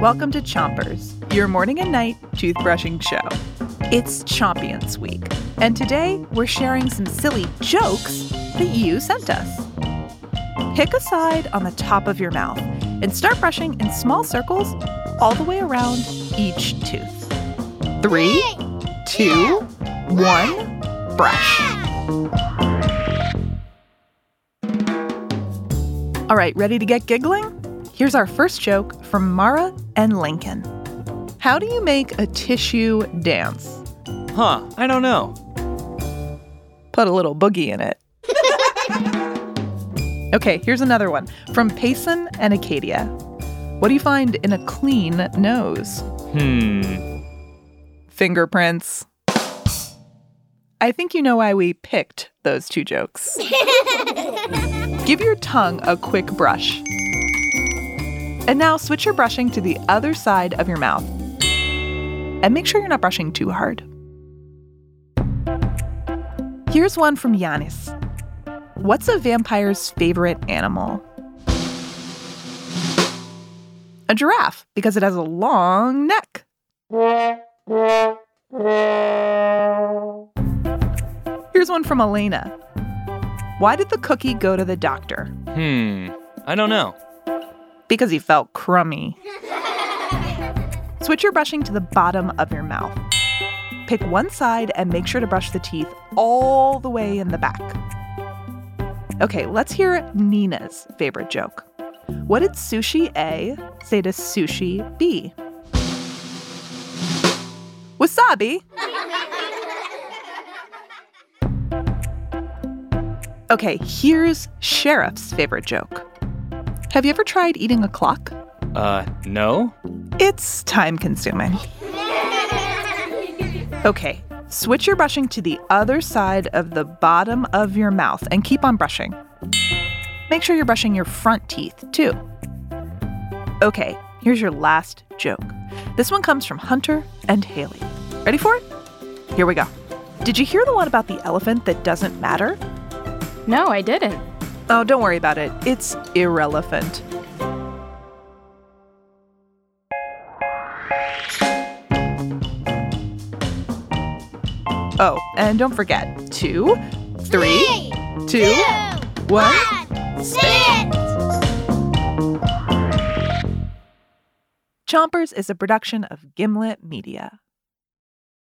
Welcome to Chompers, your morning and night toothbrushing show. It's Chompions Week, and today we're sharing some silly jokes that you sent us. Pick a side on the top of your mouth and start brushing in small circles all the way around each tooth. Three, two, one, brush. All right, ready to get giggling? Here's our first joke from Mara and Lincoln. How do you make a tissue dance? Huh, I don't know. Put a little boogie in it. okay, here's another one from Payson and Acadia. What do you find in a clean nose? Hmm. Fingerprints. I think you know why we picked those two jokes. Give your tongue a quick brush. And now switch your brushing to the other side of your mouth. And make sure you're not brushing too hard. Here's one from Yanis. What's a vampire's favorite animal? A giraffe, because it has a long neck. Here's one from Elena. Why did the cookie go to the doctor? Hmm. I don't know. Because he felt crummy. Switch your brushing to the bottom of your mouth. Pick one side and make sure to brush the teeth all the way in the back. Okay, let's hear Nina's favorite joke. What did sushi A say to sushi B? Wasabi. Okay, here's Sheriff's favorite joke. Have you ever tried eating a clock? Uh, no? It's time consuming. Okay, switch your brushing to the other side of the bottom of your mouth and keep on brushing. Make sure you're brushing your front teeth too. Okay, here's your last joke. This one comes from Hunter and Haley. Ready for it? Here we go. Did you hear the one about the elephant that doesn't matter? No, I didn't. Oh, don't worry about it. It's irrelevant. Oh, and don't forget two, three, two, one. Sit! Chompers is a production of Gimlet Media.